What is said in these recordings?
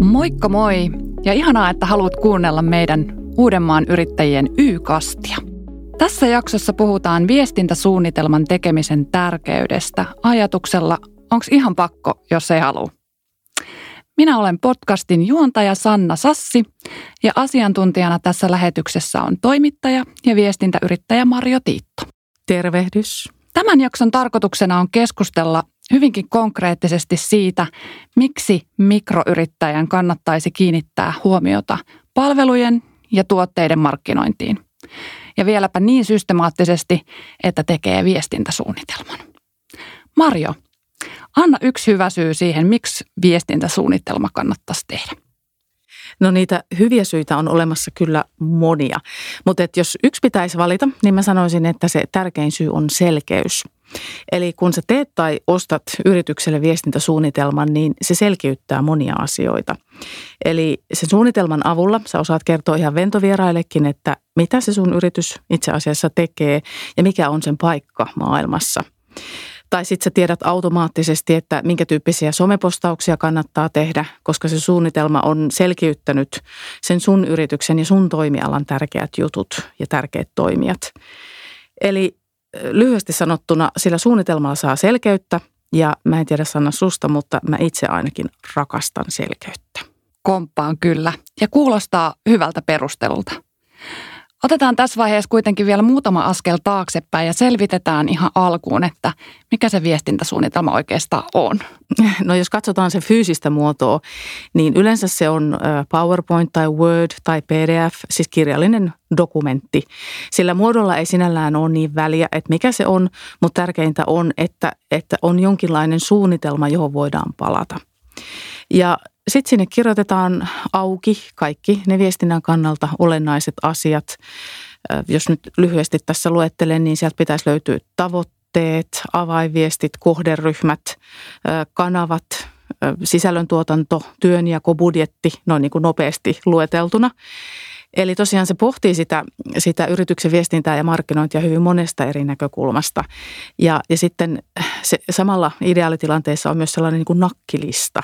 Moikka moi ja ihanaa, että haluat kuunnella meidän Uudenmaan yrittäjien Y-kastia. Tässä jaksossa puhutaan viestintäsuunnitelman tekemisen tärkeydestä ajatuksella, onko ihan pakko, jos ei halua. Minä olen podcastin juontaja Sanna Sassi ja asiantuntijana tässä lähetyksessä on toimittaja ja viestintäyrittäjä Marjo Tiitto. Tervehdys. Tämän jakson tarkoituksena on keskustella hyvinkin konkreettisesti siitä, miksi mikroyrittäjän kannattaisi kiinnittää huomiota palvelujen ja tuotteiden markkinointiin. Ja vieläpä niin systemaattisesti, että tekee viestintäsuunnitelman. Marjo, anna yksi hyvä syy siihen, miksi viestintäsuunnitelma kannattaisi tehdä. No niitä hyviä syitä on olemassa kyllä monia, mutta et jos yksi pitäisi valita, niin mä sanoisin, että se tärkein syy on selkeys. Eli kun sä teet tai ostat yritykselle viestintäsuunnitelman, niin se selkiyttää monia asioita. Eli sen suunnitelman avulla sä osaat kertoa ihan ventovieraillekin, että mitä se sun yritys itse asiassa tekee ja mikä on sen paikka maailmassa. Tai sitten sä tiedät automaattisesti, että minkä tyyppisiä somepostauksia kannattaa tehdä, koska se suunnitelma on selkiyttänyt sen sun yrityksen ja sun toimialan tärkeät jutut ja tärkeät toimijat. Eli lyhyesti sanottuna sillä suunnitelmalla saa selkeyttä ja mä en tiedä Sanna susta, mutta mä itse ainakin rakastan selkeyttä. Komppaan kyllä ja kuulostaa hyvältä perustelulta. Otetaan tässä vaiheessa kuitenkin vielä muutama askel taaksepäin ja selvitetään ihan alkuun, että mikä se viestintäsuunnitelma oikeastaan on. No jos katsotaan se fyysistä muotoa, niin yleensä se on PowerPoint tai Word tai PDF, siis kirjallinen dokumentti. Sillä muodolla ei sinällään ole niin väliä, että mikä se on, mutta tärkeintä on, että, että on jonkinlainen suunnitelma, johon voidaan palata. Ja sitten sinne kirjoitetaan auki kaikki ne viestinnän kannalta olennaiset asiat. Jos nyt lyhyesti tässä luettelen, niin sieltä pitäisi löytyä tavoitteet, avainviestit, kohderyhmät, kanavat, sisällöntuotanto, työnjako, budjetti, noin niin kuin nopeasti lueteltuna. Eli tosiaan se pohtii sitä, sitä yrityksen viestintää ja markkinointia hyvin monesta eri näkökulmasta. Ja, ja sitten se, samalla ideaalitilanteessa on myös sellainen niin kuin nakkilista.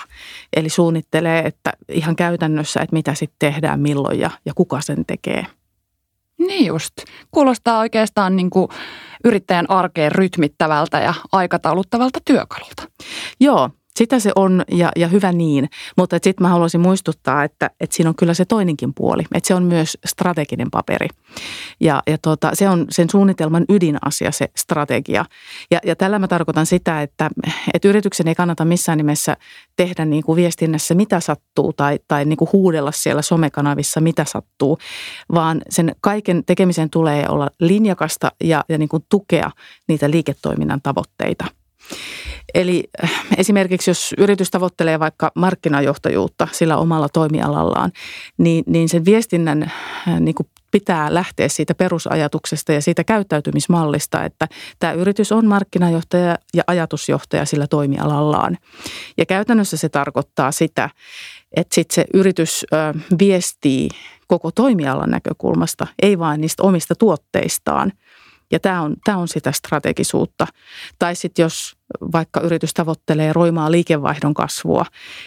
Eli suunnittelee, että ihan käytännössä, että mitä sitten tehdään, milloin ja, ja kuka sen tekee. Niin just. Kuulostaa oikeastaan niin kuin yrittäjän arkeen rytmittävältä ja aikatauluttavalta työkalulta. Joo, sitä se on ja, ja hyvä niin, mutta sitten mä haluaisin muistuttaa, että, että siinä on kyllä se toinenkin puoli, että se on myös strateginen paperi. Ja, ja tota, se on sen suunnitelman ydinasia, se strategia. Ja, ja tällä mä tarkoitan sitä, että, että yrityksen ei kannata missään nimessä tehdä niin kuin viestinnässä mitä sattuu tai, tai niin kuin huudella siellä somekanavissa mitä sattuu, vaan sen kaiken tekemisen tulee olla linjakasta ja, ja niin kuin tukea niitä liiketoiminnan tavoitteita. Eli äh, esimerkiksi jos yritys tavoittelee vaikka markkinajohtajuutta sillä omalla toimialallaan, niin, niin sen viestinnän äh, niin kuin pitää lähteä siitä perusajatuksesta ja siitä käyttäytymismallista, että tämä yritys on markkinajohtaja ja ajatusjohtaja sillä toimialallaan. Ja käytännössä se tarkoittaa sitä, että sitten se yritys viestii koko toimialan näkökulmasta, ei vain niistä omista tuotteistaan – ja tämä on, tämä on sitä strategisuutta. Tai sitten jos vaikka yritys tavoittelee roimaa liikevaihdon kasvua,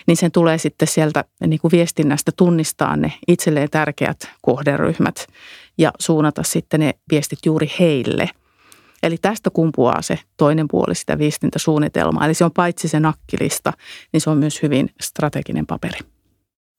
niin sen tulee sitten sieltä niin kuin viestinnästä tunnistaa ne itselleen tärkeät kohderyhmät ja suunnata sitten ne viestit juuri heille. Eli tästä kumpuaa se toinen puoli sitä viestintäsuunnitelmaa. Eli se on paitsi se nakkilista, niin se on myös hyvin strateginen paperi.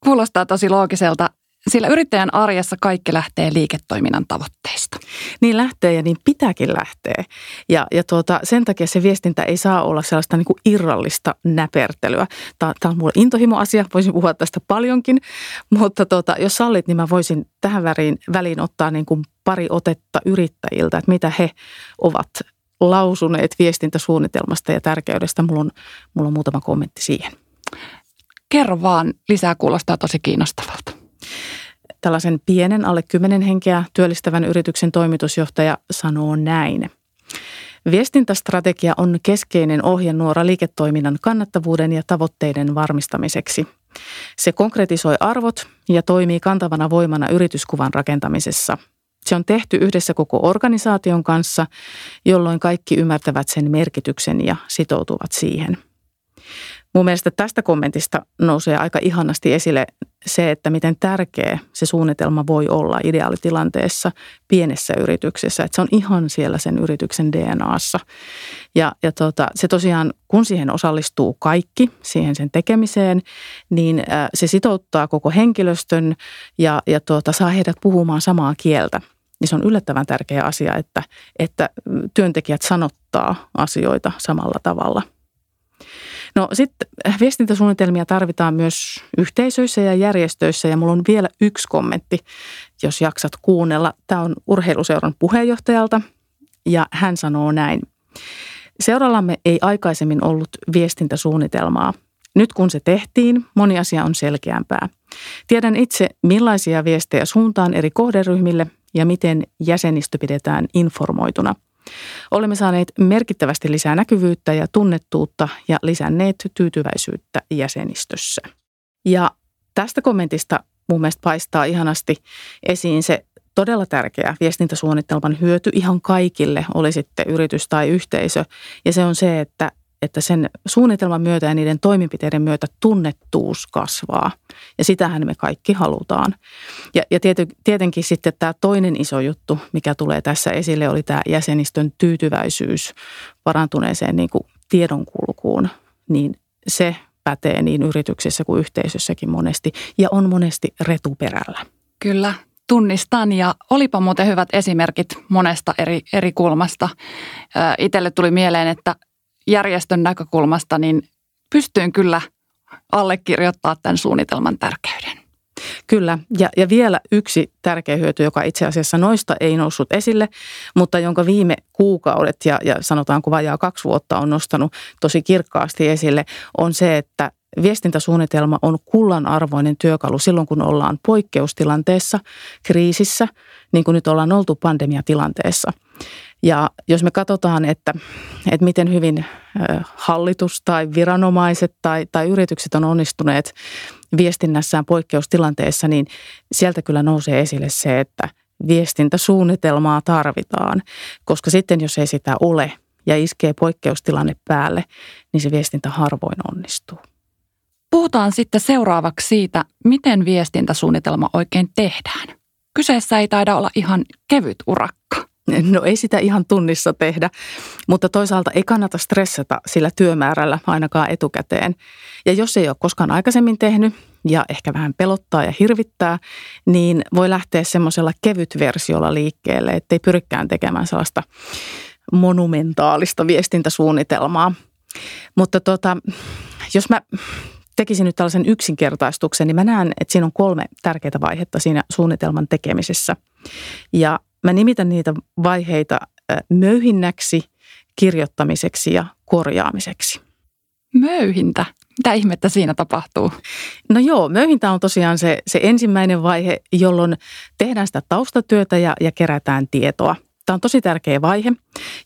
Kuulostaa tosi loogiselta sillä yrittäjän arjessa kaikki lähtee liiketoiminnan tavoitteista. Niin lähtee ja niin pitääkin lähteä. Ja, ja tuota, sen takia se viestintä ei saa olla sellaista niin kuin irrallista näpertelyä. Tämä, on mulle intohimo-asia, voisin puhua tästä paljonkin. Mutta tuota, jos sallit, niin mä voisin tähän väliin, väliin ottaa niin kuin pari otetta yrittäjiltä, että mitä he ovat lausuneet viestintäsuunnitelmasta ja tärkeydestä. Mulla on, mulla on muutama kommentti siihen. Kerro vaan, lisää kuulostaa tosi kiinnostavalta tällaisen pienen alle 10 henkeä työllistävän yrityksen toimitusjohtaja sanoo näin. Viestintästrategia on keskeinen ohjenuora liiketoiminnan kannattavuuden ja tavoitteiden varmistamiseksi. Se konkretisoi arvot ja toimii kantavana voimana yrityskuvan rakentamisessa. Se on tehty yhdessä koko organisaation kanssa, jolloin kaikki ymmärtävät sen merkityksen ja sitoutuvat siihen – Mun mielestä tästä kommentista nousee aika ihanasti esille se, että miten tärkeä se suunnitelma voi olla ideaalitilanteessa pienessä yrityksessä. Että se on ihan siellä sen yrityksen DNAssa. Ja, ja tota, se tosiaan, kun siihen osallistuu kaikki, siihen sen tekemiseen, niin se sitouttaa koko henkilöstön ja, ja tota, saa heidät puhumaan samaa kieltä. Niin se on yllättävän tärkeä asia, että, että työntekijät sanottaa asioita samalla tavalla – No sitten viestintäsuunnitelmia tarvitaan myös yhteisöissä ja järjestöissä ja mulla on vielä yksi kommentti, jos jaksat kuunnella. Tämä on urheiluseuran puheenjohtajalta ja hän sanoo näin. Seurallamme ei aikaisemmin ollut viestintäsuunnitelmaa. Nyt kun se tehtiin, moni asia on selkeämpää. Tiedän itse, millaisia viestejä suuntaan eri kohderyhmille ja miten jäsenistö pidetään informoituna – Olemme saaneet merkittävästi lisää näkyvyyttä ja tunnettuutta ja lisänneet tyytyväisyyttä jäsenistössä. Ja tästä kommentista mun mielestä paistaa ihanasti esiin se todella tärkeä viestintäsuunnitelman hyöty ihan kaikille, oli sitten yritys tai yhteisö. Ja se on se, että että sen suunnitelman myötä ja niiden toimenpiteiden myötä tunnettuus kasvaa. Ja sitähän me kaikki halutaan. Ja, ja tietenkin sitten tämä toinen iso juttu, mikä tulee tässä esille, oli tämä jäsenistön tyytyväisyys parantuneeseen niin kuin tiedonkulkuun. Niin se pätee niin yrityksissä kuin yhteisössäkin monesti ja on monesti retuperällä. Kyllä, tunnistan ja olipa muuten hyvät esimerkit monesta eri, eri kulmasta. Itselle tuli mieleen, että järjestön näkökulmasta, niin pystyin kyllä allekirjoittaa tämän suunnitelman tärkeyden. Kyllä, ja, ja vielä yksi tärkeä hyöty, joka itse asiassa noista ei noussut esille, mutta jonka viime kuukaudet ja, ja sanotaanko vajaa kaksi vuotta on nostanut tosi kirkkaasti esille, on se, että viestintäsuunnitelma on kullanarvoinen työkalu silloin, kun ollaan poikkeustilanteessa, kriisissä, niin kuin nyt ollaan oltu pandemiatilanteessa. Ja jos me katsotaan, että, että miten hyvin hallitus tai viranomaiset tai, tai yritykset on onnistuneet viestinnässään poikkeustilanteessa, niin sieltä kyllä nousee esille se, että viestintäsuunnitelmaa tarvitaan, koska sitten jos ei sitä ole ja iskee poikkeustilanne päälle, niin se viestintä harvoin onnistuu. Puhutaan sitten seuraavaksi siitä, miten viestintäsuunnitelma oikein tehdään. Kyseessä ei taida olla ihan kevyt urakka. No ei sitä ihan tunnissa tehdä, mutta toisaalta ei kannata stressata sillä työmäärällä ainakaan etukäteen. Ja jos ei ole koskaan aikaisemmin tehnyt ja ehkä vähän pelottaa ja hirvittää, niin voi lähteä semmoisella kevyt versiolla liikkeelle, ettei pyrikään tekemään sellaista monumentaalista viestintäsuunnitelmaa. Mutta tota, jos mä tekisin nyt tällaisen yksinkertaistuksen, niin mä näen, että siinä on kolme tärkeää vaihetta siinä suunnitelman tekemisessä. Ja Mä nimitän niitä vaiheita möyhinnäksi, kirjoittamiseksi ja korjaamiseksi. Möyhintä? Mitä ihmettä siinä tapahtuu? No joo, möyhintä on tosiaan se, se ensimmäinen vaihe, jolloin tehdään sitä taustatyötä ja, ja kerätään tietoa. Tämä on tosi tärkeä vaihe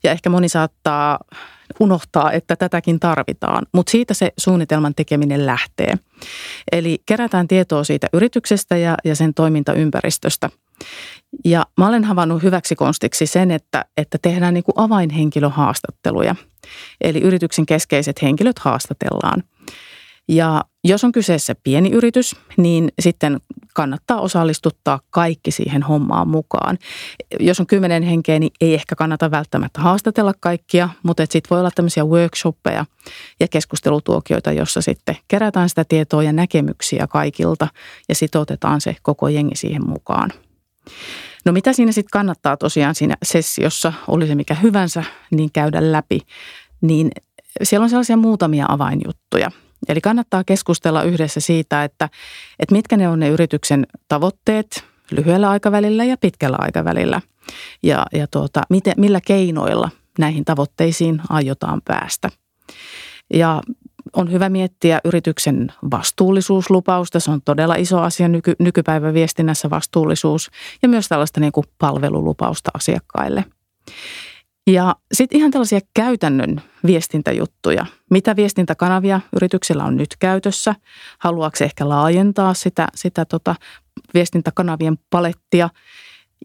ja ehkä moni saattaa unohtaa, että tätäkin tarvitaan, mutta siitä se suunnitelman tekeminen lähtee. Eli kerätään tietoa siitä yrityksestä ja, ja sen toimintaympäristöstä – ja mä olen havainnut hyväksi konstiksi sen, että, että tehdään niin kuin avainhenkilöhaastatteluja. Eli yrityksen keskeiset henkilöt haastatellaan. Ja jos on kyseessä pieni yritys, niin sitten kannattaa osallistuttaa kaikki siihen hommaan mukaan. Jos on kymmenen henkeä, niin ei ehkä kannata välttämättä haastatella kaikkia, mutta sitten voi olla tämmöisiä workshoppeja ja keskustelutuokioita, jossa sitten kerätään sitä tietoa ja näkemyksiä kaikilta ja sitoutetaan se koko jengi siihen mukaan. No mitä siinä sitten kannattaa tosiaan siinä sessiossa, oli se mikä hyvänsä, niin käydä läpi, niin siellä on sellaisia muutamia avainjuttuja. Eli kannattaa keskustella yhdessä siitä, että, että mitkä ne on ne yrityksen tavoitteet lyhyellä aikavälillä ja pitkällä aikavälillä. Ja, ja tuota, miten, millä keinoilla näihin tavoitteisiin aiotaan päästä. Ja on hyvä miettiä yrityksen vastuullisuuslupausta. Se on todella iso asia nyky, nykypäivän viestinnässä vastuullisuus ja myös tällaista niin kuin palvelulupausta asiakkaille. Ja sitten ihan tällaisia käytännön viestintäjuttuja. Mitä viestintäkanavia yrityksellä on nyt käytössä? Haluaako ehkä laajentaa sitä, sitä tota viestintäkanavien palettia?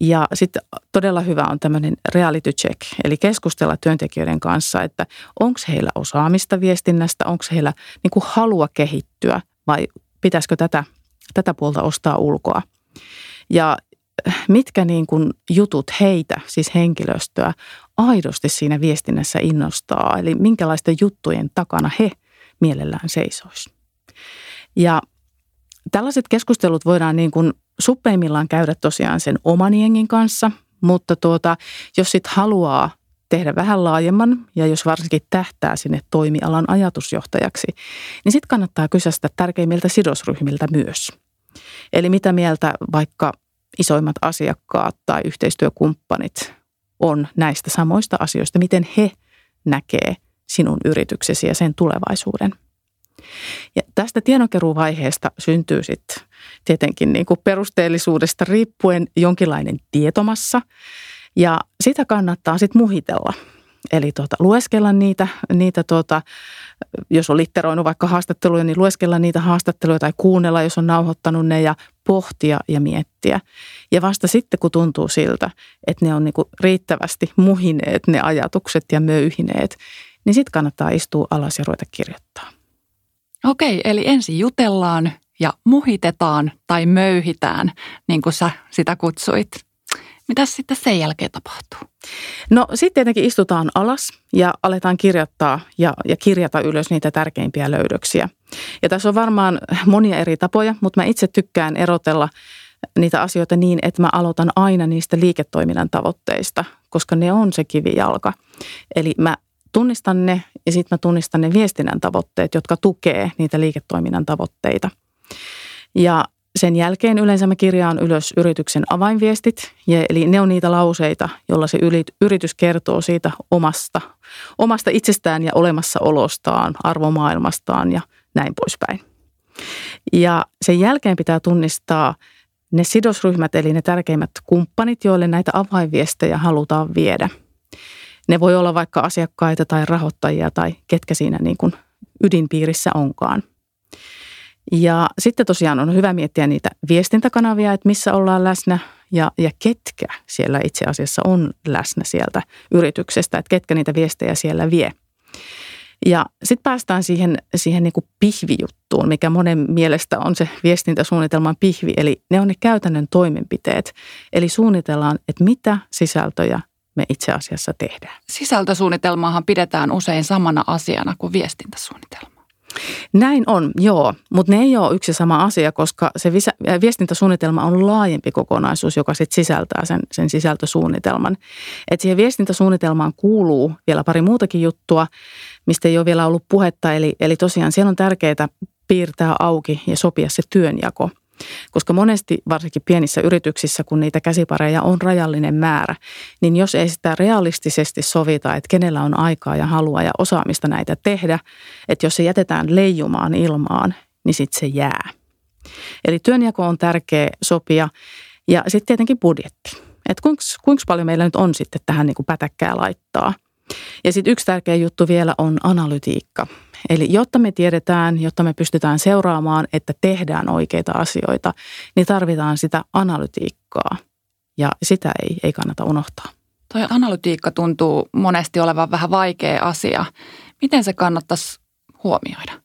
Ja sitten todella hyvä on tämmöinen reality check, eli keskustella työntekijöiden kanssa, että onko heillä osaamista viestinnästä, onko heillä niin kuin halua kehittyä vai pitäisikö tätä, tätä puolta ostaa ulkoa. Ja mitkä niin kuin jutut heitä, siis henkilöstöä, aidosti siinä viestinnässä innostaa, eli minkälaisten juttujen takana he mielellään seisois. Ja tällaiset keskustelut voidaan niin kuin suppeimmillaan käydä tosiaan sen oman jengin kanssa, mutta tuota, jos sit haluaa tehdä vähän laajemman ja jos varsinkin tähtää sinne toimialan ajatusjohtajaksi, niin sitten kannattaa kysästä tärkeimmiltä sidosryhmiltä myös. Eli mitä mieltä vaikka isoimmat asiakkaat tai yhteistyökumppanit on näistä samoista asioista, miten he näkee sinun yrityksesi ja sen tulevaisuuden. Ja tästä tiedonkeruuvaiheesta syntyy sitten tietenkin niin kuin perusteellisuudesta riippuen jonkinlainen tietomassa ja sitä kannattaa sitten muhitella. Eli tuota, lueskella niitä, niitä tuota, jos on litteroinut vaikka haastatteluja, niin lueskella niitä haastatteluja tai kuunnella, jos on nauhoittanut ne ja pohtia ja miettiä. Ja vasta sitten, kun tuntuu siltä, että ne on niin riittävästi muhineet ne ajatukset ja möyhineet, niin sitten kannattaa istua alas ja ruveta kirjoittaa. Okei, eli ensin jutellaan ja muhitetaan tai möyhitään, niin kuin sä sitä kutsuit. Mitä sitten sen jälkeen tapahtuu? No sitten tietenkin istutaan alas ja aletaan kirjoittaa ja, ja kirjata ylös niitä tärkeimpiä löydöksiä. Ja tässä on varmaan monia eri tapoja, mutta mä itse tykkään erotella niitä asioita niin, että mä aloitan aina niistä liiketoiminnan tavoitteista, koska ne on se kivijalka. Eli mä tunnistan ne ja sitten mä tunnistan ne viestinnän tavoitteet, jotka tukee niitä liiketoiminnan tavoitteita. Ja sen jälkeen yleensä mä kirjaan ylös yrityksen avainviestit, eli ne on niitä lauseita, joilla se yritys kertoo siitä omasta, omasta itsestään ja olemassaolostaan, arvomaailmastaan ja näin poispäin. Ja sen jälkeen pitää tunnistaa ne sidosryhmät, eli ne tärkeimmät kumppanit, joille näitä avainviestejä halutaan viedä. Ne voi olla vaikka asiakkaita tai rahoittajia tai ketkä siinä niin kuin ydinpiirissä onkaan. Ja sitten tosiaan on hyvä miettiä niitä viestintäkanavia, että missä ollaan läsnä ja, ja ketkä siellä itse asiassa on läsnä sieltä yrityksestä, että ketkä niitä viestejä siellä vie. Ja sitten päästään siihen, siihen niin pihvijuttuun, mikä monen mielestä on se viestintäsuunnitelman pihvi, eli ne on ne käytännön toimenpiteet. Eli suunnitellaan, että mitä sisältöjä me itse asiassa tehdään. Sisältösuunnitelmaahan pidetään usein samana asiana kuin viestintäsuunnitelma. Näin on, joo, mutta ne ei ole yksi sama asia, koska se viestintäsuunnitelma on laajempi kokonaisuus, joka sit sisältää sen, sen sisältösuunnitelman. Et siihen viestintäsuunnitelmaan kuuluu vielä pari muutakin juttua, mistä ei ole vielä ollut puhetta, eli, eli tosiaan siellä on tärkeää piirtää auki ja sopia se työnjako – koska monesti, varsinkin pienissä yrityksissä, kun niitä käsipareja on rajallinen määrä, niin jos ei sitä realistisesti sovita, että kenellä on aikaa ja halua ja osaamista näitä tehdä, että jos se jätetään leijumaan ilmaan, niin sitten se jää. Eli työnjako on tärkeä sopia ja sitten tietenkin budjetti. Että kuinka, kuinka paljon meillä nyt on sitten tähän niin kuin pätäkkää laittaa. Ja sitten yksi tärkeä juttu vielä on analytiikka. Eli jotta me tiedetään, jotta me pystytään seuraamaan, että tehdään oikeita asioita, niin tarvitaan sitä analytiikkaa. Ja sitä ei, ei kannata unohtaa. Tuo analytiikka tuntuu monesti olevan vähän vaikea asia. Miten se kannattaisi huomioida?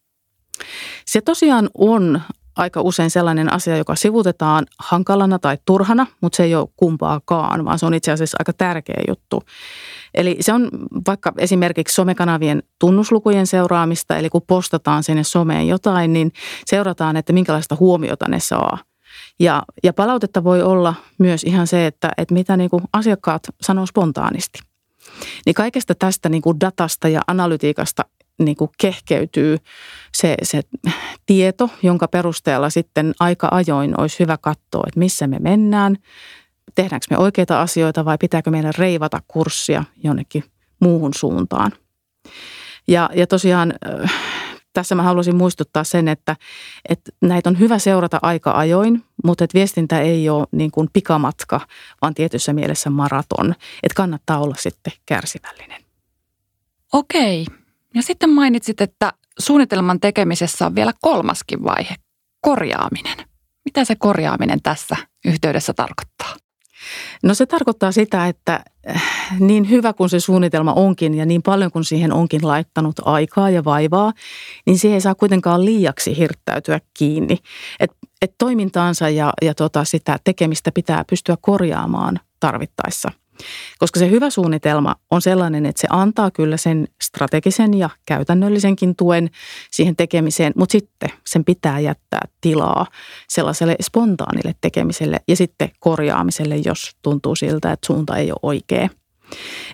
Se tosiaan on aika usein sellainen asia, joka sivutetaan hankalana tai turhana, mutta se ei ole kumpaakaan, vaan se on itse asiassa aika tärkeä juttu. Eli se on vaikka esimerkiksi somekanavien tunnuslukujen seuraamista, eli kun postataan sinne someen jotain, niin seurataan, että minkälaista huomiota ne saa. Ja, ja palautetta voi olla myös ihan se, että, että mitä niin kuin asiakkaat sanoo spontaanisti. Niin kaikesta tästä niin kuin datasta ja analytiikasta niin kuin kehkeytyy se, se tieto, jonka perusteella sitten aika ajoin olisi hyvä katsoa, että missä me mennään, tehdäänkö me oikeita asioita vai pitääkö meidän reivata kurssia jonnekin muuhun suuntaan. Ja, ja tosiaan tässä mä haluaisin muistuttaa sen, että, että näitä on hyvä seurata aika ajoin, mutta että viestintä ei ole niin kuin pikamatka, vaan tietyssä mielessä maraton. Että kannattaa olla sitten kärsivällinen. Okei. Ja sitten mainitsit, että suunnitelman tekemisessä on vielä kolmaskin vaihe, korjaaminen. Mitä se korjaaminen tässä yhteydessä tarkoittaa? No se tarkoittaa sitä, että äh, niin hyvä kuin se suunnitelma onkin ja niin paljon kuin siihen onkin laittanut aikaa ja vaivaa, niin siihen ei saa kuitenkaan liiaksi hirttäytyä kiinni. Et, et toimintaansa ja, ja tota sitä tekemistä pitää pystyä korjaamaan tarvittaessa – koska se hyvä suunnitelma on sellainen, että se antaa kyllä sen strategisen ja käytännöllisenkin tuen siihen tekemiseen, mutta sitten sen pitää jättää tilaa sellaiselle spontaanille tekemiselle ja sitten korjaamiselle, jos tuntuu siltä, että suunta ei ole oikea.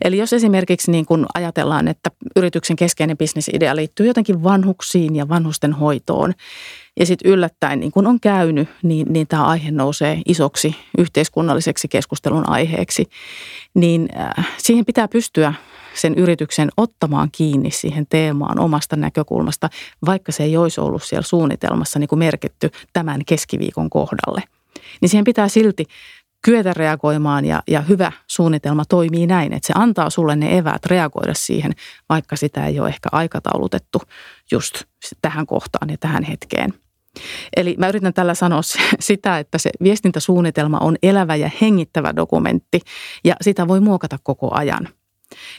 Eli jos esimerkiksi niin kun ajatellaan, että yrityksen keskeinen bisnesidea liittyy jotenkin vanhuksiin ja vanhusten hoitoon, ja sitten yllättäen, niin kun on käynyt, niin, niin tämä aihe nousee isoksi yhteiskunnalliseksi keskustelun aiheeksi, niin äh, siihen pitää pystyä sen yrityksen ottamaan kiinni siihen teemaan omasta näkökulmasta, vaikka se ei olisi ollut siellä suunnitelmassa niin kuin merkitty tämän keskiviikon kohdalle. Niin siihen pitää silti kyetä reagoimaan ja, ja hyvä suunnitelma toimii näin, että se antaa sulle ne eväät reagoida siihen, vaikka sitä ei ole ehkä aikataulutettu just tähän kohtaan ja tähän hetkeen. Eli mä yritän tällä sanoa sitä, että se viestintäsuunnitelma on elävä ja hengittävä dokumentti ja sitä voi muokata koko ajan.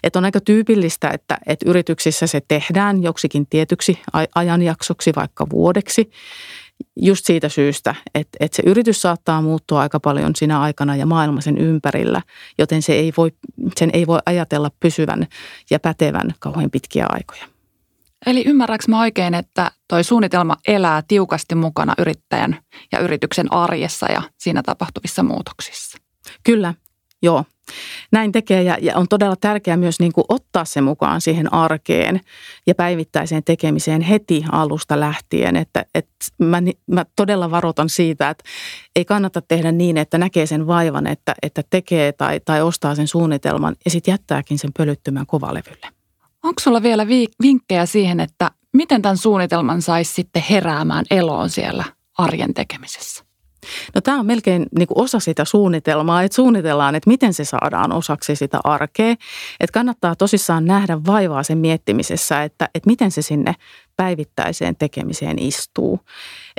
Että on aika tyypillistä, että, että yrityksissä se tehdään joksikin tietyksi ajanjaksoksi, vaikka vuodeksi just siitä syystä, että, että se yritys saattaa muuttua aika paljon siinä aikana ja maailma sen ympärillä, joten se ei voi, sen ei voi ajatella pysyvän ja pätevän kauhean pitkiä aikoja. Eli ymmärräks mä oikein, että toi suunnitelma elää tiukasti mukana yrittäjän ja yrityksen arjessa ja siinä tapahtuvissa muutoksissa? Kyllä, joo. Näin tekee ja, ja on todella tärkeää myös niin kuin ottaa se mukaan siihen arkeen ja päivittäiseen tekemiseen heti alusta lähtien. Että, että mä, mä todella varoitan siitä, että ei kannata tehdä niin, että näkee sen vaivan, että, että tekee tai, tai ostaa sen suunnitelman ja sitten jättääkin sen pölyttymään kovalevylle. Onko sulla vielä vinkkejä siihen, että miten tämän suunnitelman saisi sitten heräämään eloon siellä arjen tekemisessä? No tämä on melkein niin kuin osa sitä suunnitelmaa, että suunnitellaan, että miten se saadaan osaksi sitä arkea. Että kannattaa tosissaan nähdä vaivaa sen miettimisessä, että, että miten se sinne päivittäiseen tekemiseen istuu.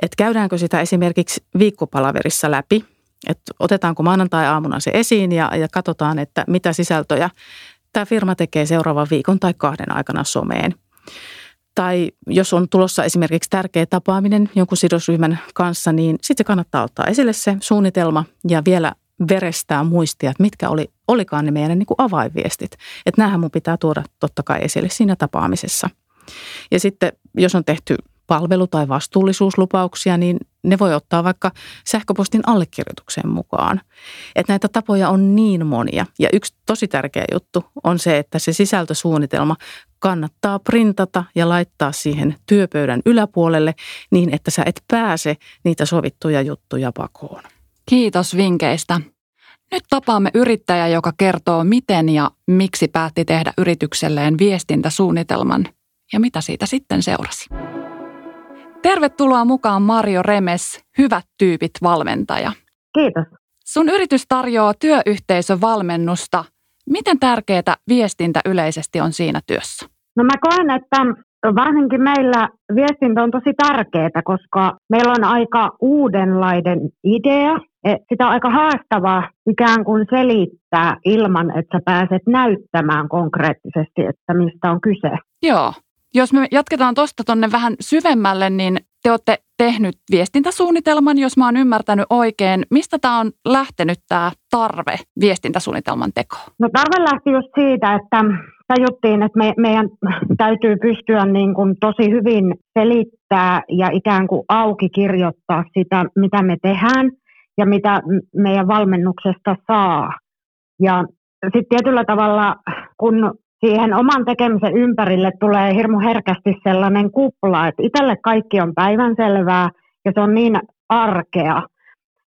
Että käydäänkö sitä esimerkiksi viikkopalaverissa läpi, että otetaanko maanantai-aamuna se esiin ja, ja katsotaan, että mitä sisältöjä tämä firma tekee seuraavan viikon tai kahden aikana someen. Tai jos on tulossa esimerkiksi tärkeä tapaaminen jonkun sidosryhmän kanssa, niin sitten se kannattaa ottaa esille se suunnitelma ja vielä verestää muistia, että mitkä oli, olikaan ne meidän niin kuin avainviestit. Että näähän mun pitää tuoda totta kai esille siinä tapaamisessa. Ja sitten jos on tehty palvelu- tai vastuullisuuslupauksia, niin ne voi ottaa vaikka sähköpostin allekirjoitukseen mukaan. Että näitä tapoja on niin monia. Ja yksi tosi tärkeä juttu on se, että se sisältösuunnitelma kannattaa printata ja laittaa siihen työpöydän yläpuolelle niin, että sä et pääse niitä sovittuja juttuja pakoon. Kiitos vinkkeistä. Nyt tapaamme yrittäjä, joka kertoo, miten ja miksi päätti tehdä yritykselleen viestintäsuunnitelman ja mitä siitä sitten seurasi. Tervetuloa mukaan Mario Remes, Hyvät tyypit valmentaja. Kiitos. Sun yritys tarjoaa työyhteisövalmennusta. Miten tärkeää viestintä yleisesti on siinä työssä? No mä koen, että varsinkin meillä viestintä on tosi tärkeää, koska meillä on aika uudenlainen idea. Sitä on aika haastavaa ikään kuin selittää ilman, että sä pääset näyttämään konkreettisesti, että mistä on kyse. Joo. Jos me jatketaan tuosta tuonne vähän syvemmälle, niin te olette tehnyt viestintäsuunnitelman, jos mä oon ymmärtänyt oikein. Mistä tämä on lähtenyt tämä tarve viestintäsuunnitelman tekoon? No tarve lähti just siitä, että tajuttiin, että me, meidän täytyy pystyä niin kuin tosi hyvin selittää ja ikään kuin auki kirjoittaa sitä, mitä me tehdään ja mitä meidän valmennuksesta saa. Ja sitten tietyllä tavalla, kun siihen oman tekemisen ympärille tulee hirmu herkästi sellainen kupla, että itselle kaikki on päivänselvää ja se on niin arkea,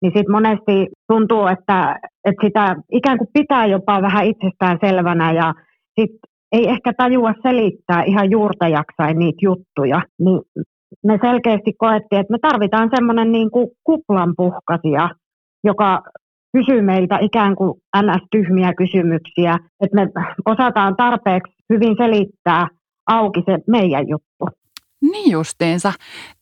niin sitten monesti tuntuu, että, että sitä ikään kuin pitää jopa vähän itsestään selvänä ja sit ei ehkä tajua selittää ihan juurta jaksain niitä juttuja. Niin me selkeästi koettiin, että me tarvitaan semmoinen niin kuin kuplanpuhkasia, joka kysyy meiltä ikään kuin ns-tyhmiä kysymyksiä, että me osataan tarpeeksi hyvin selittää auki se meidän juttu. Niin justiinsa.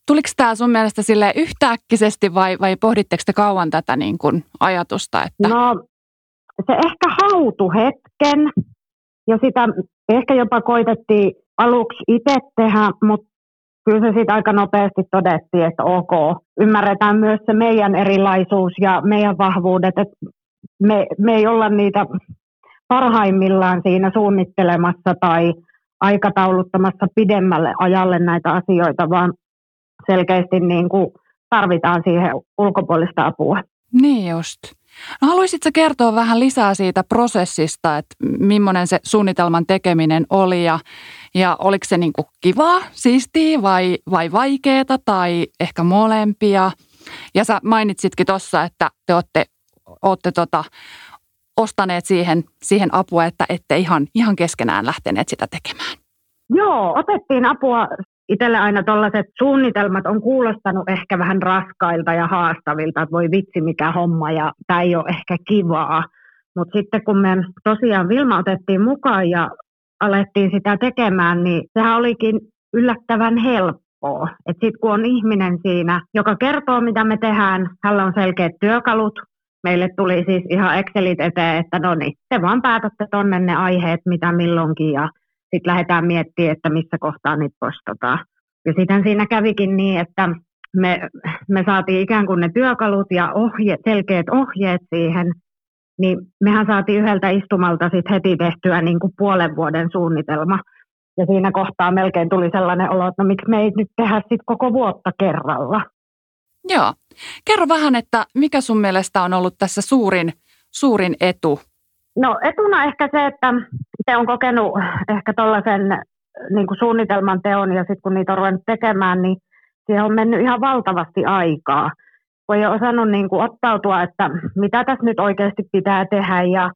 Tuliko tämä sun mielestä sille yhtäkkisesti vai, vai pohditteko te kauan tätä niin kuin ajatusta? Että... No se ehkä hautu hetken ja sitä ehkä jopa koitettiin aluksi itse tehdä, mutta kyllä se sitten aika nopeasti todettiin, että ok, ymmärretään myös se meidän erilaisuus ja meidän vahvuudet, että me, me ei olla niitä parhaimmillaan siinä suunnittelemassa tai aikatauluttamassa pidemmälle ajalle näitä asioita, vaan selkeästi niin kuin tarvitaan siihen ulkopuolista apua. Niin just. No haluaisitko kertoa vähän lisää siitä prosessista, että millainen se suunnitelman tekeminen oli ja, ja oliko se niin kuin kivaa, siistiä vai, vai vaikeaa tai ehkä molempia? Ja sä mainitsitkin tuossa, että te olette, olette tota, ostaneet siihen, siihen apua, että ette ihan, ihan keskenään lähteneet sitä tekemään. Joo, otettiin apua itselle aina tällaiset suunnitelmat on kuulostanut ehkä vähän raskailta ja haastavilta, että voi vitsi mikä homma ja tämä ei ole ehkä kivaa. Mutta sitten kun me tosiaan Vilma otettiin mukaan ja alettiin sitä tekemään, niin sehän olikin yllättävän helppoa. Että sitten kun on ihminen siinä, joka kertoo mitä me tehdään, hänellä on selkeät työkalut, meille tuli siis ihan Excelit eteen, että no niin, te vaan päätätte tonne ne aiheet, mitä milloinkin ja sitten lähdetään miettimään, että missä kohtaa niitä postataan. Ja sitten siinä kävikin niin, että me, me saatiin ikään kuin ne työkalut ja ohje, selkeät ohjeet siihen, niin mehän saatiin yhdeltä istumalta sitten heti tehtyä niin kuin puolen vuoden suunnitelma. Ja siinä kohtaa melkein tuli sellainen olo, että no miksi me ei nyt tehdä sitten koko vuotta kerralla. Joo. Kerro vähän, että mikä sun mielestä on ollut tässä suurin, suurin etu No etuna ehkä se, että se on kokenut ehkä tuollaisen niin kuin suunnitelman teon ja sitten kun niitä on ruvennut tekemään, niin siihen on mennyt ihan valtavasti aikaa. Kun ei ole osannut niin kuin ottautua, että mitä tässä nyt oikeasti pitää tehdä ja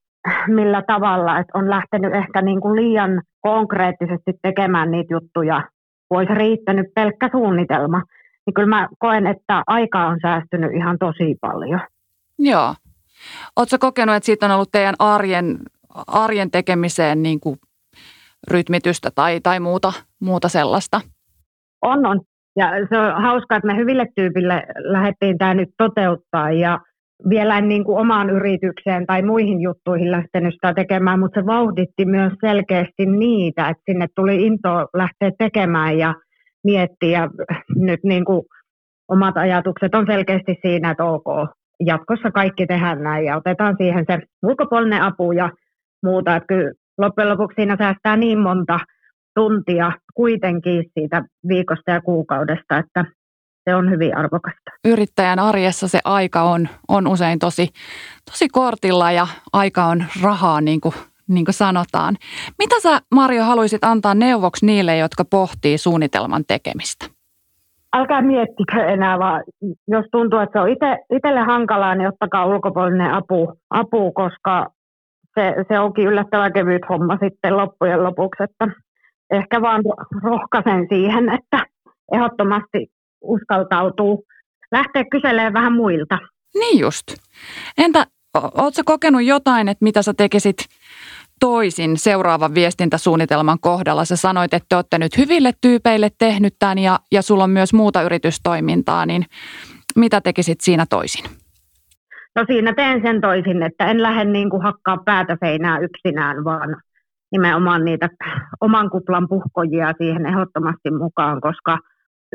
millä tavalla, että on lähtenyt ehkä niin kuin liian konkreettisesti tekemään niitä juttuja, kun olisi riittänyt pelkkä suunnitelma. Niin kyllä mä koen, että aikaa on säästynyt ihan tosi paljon. Joo, Oletko kokenut, että siitä on ollut teidän arjen, arjen tekemiseen niin kuin rytmitystä tai, tai muuta, muuta sellaista? On, on. Ja se on hauskaa, että me hyville tyypille lähdettiin tämä nyt toteuttaa ja vielä en niin kuin omaan yritykseen tai muihin juttuihin lähtenyt sitä tekemään, mutta se vauhditti myös selkeästi niitä, että sinne tuli into lähteä tekemään ja miettiä nyt niin kuin omat ajatukset on selkeästi siinä, että ok, jatkossa kaikki tehdään näin ja otetaan siihen se ulkopuolinen apu ja muuta. Että kyllä loppujen lopuksi siinä säästää niin monta tuntia kuitenkin siitä viikosta ja kuukaudesta, että se on hyvin arvokasta. Yrittäjän arjessa se aika on, on usein tosi, tosi kortilla ja aika on rahaa, niin kuin, niin kuin sanotaan. Mitä sä, Mario, haluaisit antaa neuvoksi niille, jotka pohtii suunnitelman tekemistä? älkää miettikö enää, vaan jos tuntuu, että se on itselle hankalaa, niin ottakaa ulkopuolinen apu, apu koska se, se onkin yllättävän kevyt homma sitten loppujen lopuksi, että ehkä vaan rohkaisen siihen, että ehdottomasti uskaltautuu lähteä kyselemään vähän muilta. Niin just. Entä ootko kokenut jotain, että mitä sä tekisit toisin seuraavan viestintäsuunnitelman kohdalla? Sä sanoit, että te olette nyt hyville tyypeille tehnyt tämän ja, ja sulla on myös muuta yritystoimintaa, niin mitä tekisit siinä toisin? No siinä teen sen toisin, että en lähde niin kuin hakkaa päätä seinää yksinään, vaan nimenomaan niitä oman kuplan puhkojia siihen ehdottomasti mukaan, koska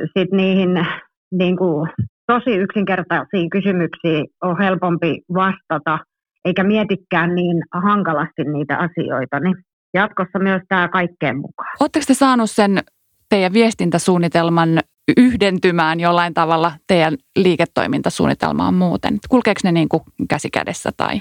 sitten niihin niin kuin, tosi yksinkertaisiin kysymyksiin on helpompi vastata – eikä mietikään niin hankalasti niitä asioita, niin jatkossa myös tämä kaikkeen mukaan. Oletteko te saanut sen teidän viestintäsuunnitelman yhdentymään jollain tavalla teidän liiketoimintasuunnitelmaan muuten? Kulkeeko ne niin kuin käsi kädessä tai?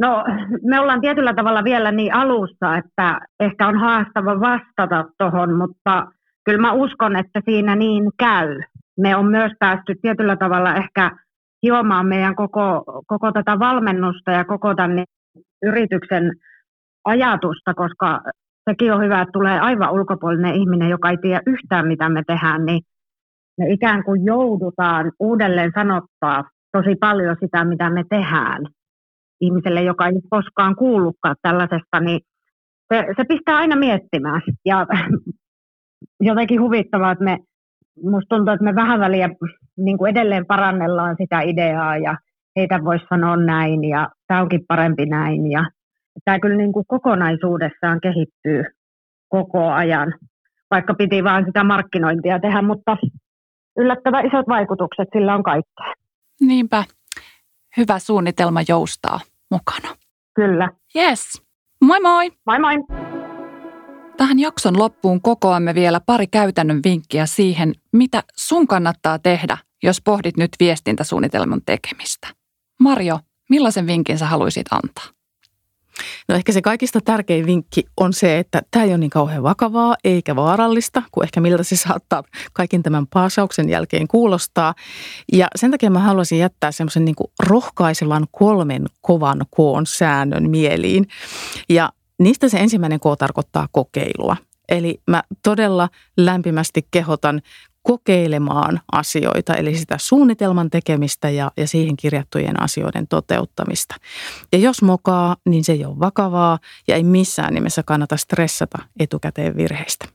No me ollaan tietyllä tavalla vielä niin alussa, että ehkä on haastava vastata tuohon, mutta kyllä mä uskon, että siinä niin käy. Me on myös päästy tietyllä tavalla ehkä hiomaan meidän koko, koko tätä valmennusta ja koko tämän yrityksen ajatusta, koska sekin on hyvä, että tulee aivan ulkopuolinen ihminen, joka ei tiedä yhtään, mitä me tehdään, niin me ikään kuin joudutaan uudelleen sanottaa tosi paljon sitä, mitä me tehdään ihmiselle, joka ei koskaan kuullutkaan tällaisesta, niin se, se pistää aina miettimään. Ja jotenkin huvittavaa, että me musta tuntuu, että me vähän väliä niin kuin edelleen parannellaan sitä ideaa ja heitä voisi sanoa näin ja tämä onkin parempi näin. Ja tämä kyllä niin kuin kokonaisuudessaan kehittyy koko ajan, vaikka piti vain sitä markkinointia tehdä, mutta yllättävän isot vaikutukset sillä on kaikkea. Niinpä, hyvä suunnitelma joustaa mukana. Kyllä. Yes. Moi moi! Moi moi! Tähän jakson loppuun kokoamme vielä pari käytännön vinkkiä siihen, mitä sun kannattaa tehdä, jos pohdit nyt viestintäsuunnitelman tekemistä. Marjo, millaisen vinkin sä haluaisit antaa? No ehkä se kaikista tärkein vinkki on se, että tämä ei ole niin kauhean vakavaa eikä vaarallista, kuin ehkä miltä se saattaa kaiken tämän paasauksen jälkeen kuulostaa. Ja sen takia mä haluaisin jättää semmoisen niin rohkaisevan kolmen kovan koon säännön mieliin. Ja niistä se ensimmäinen K tarkoittaa kokeilua. Eli mä todella lämpimästi kehotan kokeilemaan asioita, eli sitä suunnitelman tekemistä ja, ja siihen kirjattujen asioiden toteuttamista. Ja jos mokaa, niin se ei ole vakavaa ja ei missään nimessä kannata stressata etukäteen virheistä.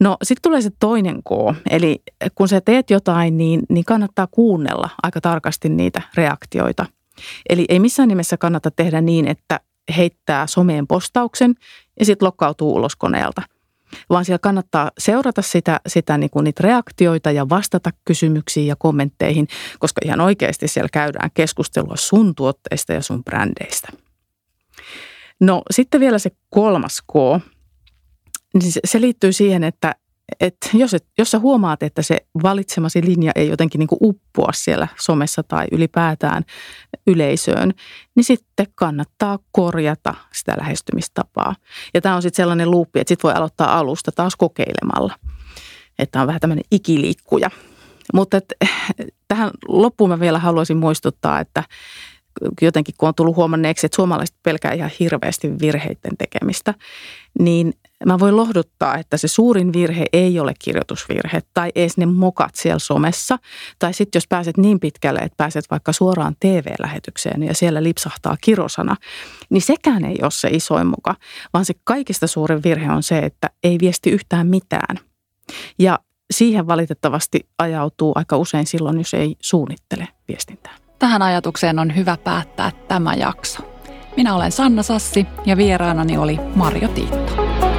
No sitten tulee se toinen K, eli kun sä teet jotain, niin, niin kannattaa kuunnella aika tarkasti niitä reaktioita. Eli ei missään nimessä kannata tehdä niin, että heittää someen postauksen ja sitten lokkautuu ulos koneelta – vaan siellä kannattaa seurata sitä, sitä niin kuin niitä reaktioita ja vastata kysymyksiin ja kommentteihin, koska ihan oikeasti siellä käydään keskustelua sun tuotteista ja sun brändeistä. No sitten vielä se kolmas K, niin se liittyy siihen, että että jos, et, jos sä huomaat, että se valitsemasi linja ei jotenkin niin uppoa siellä somessa tai ylipäätään yleisöön, niin sitten kannattaa korjata sitä lähestymistapaa. Ja tämä on sitten sellainen luuppi, että sitten voi aloittaa alusta taas kokeilemalla. Että on vähän tämmöinen ikiliikkuja. Mutta et, tähän loppuun mä vielä haluaisin muistuttaa, että jotenkin kun on tullut huomanneeksi, että suomalaiset pelkää ihan hirveästi virheiden tekemistä, niin mä voin lohduttaa, että se suurin virhe ei ole kirjoitusvirhe tai edes ne mokat siellä somessa. Tai sitten jos pääset niin pitkälle, että pääset vaikka suoraan TV-lähetykseen ja siellä lipsahtaa kirosana, niin sekään ei ole se isoin muka, vaan se kaikista suurin virhe on se, että ei viesti yhtään mitään. Ja siihen valitettavasti ajautuu aika usein silloin, jos ei suunnittele viestintää. Tähän ajatukseen on hyvä päättää tämä jakso. Minä olen Sanna Sassi ja vieraanani oli Marjo Tiitto.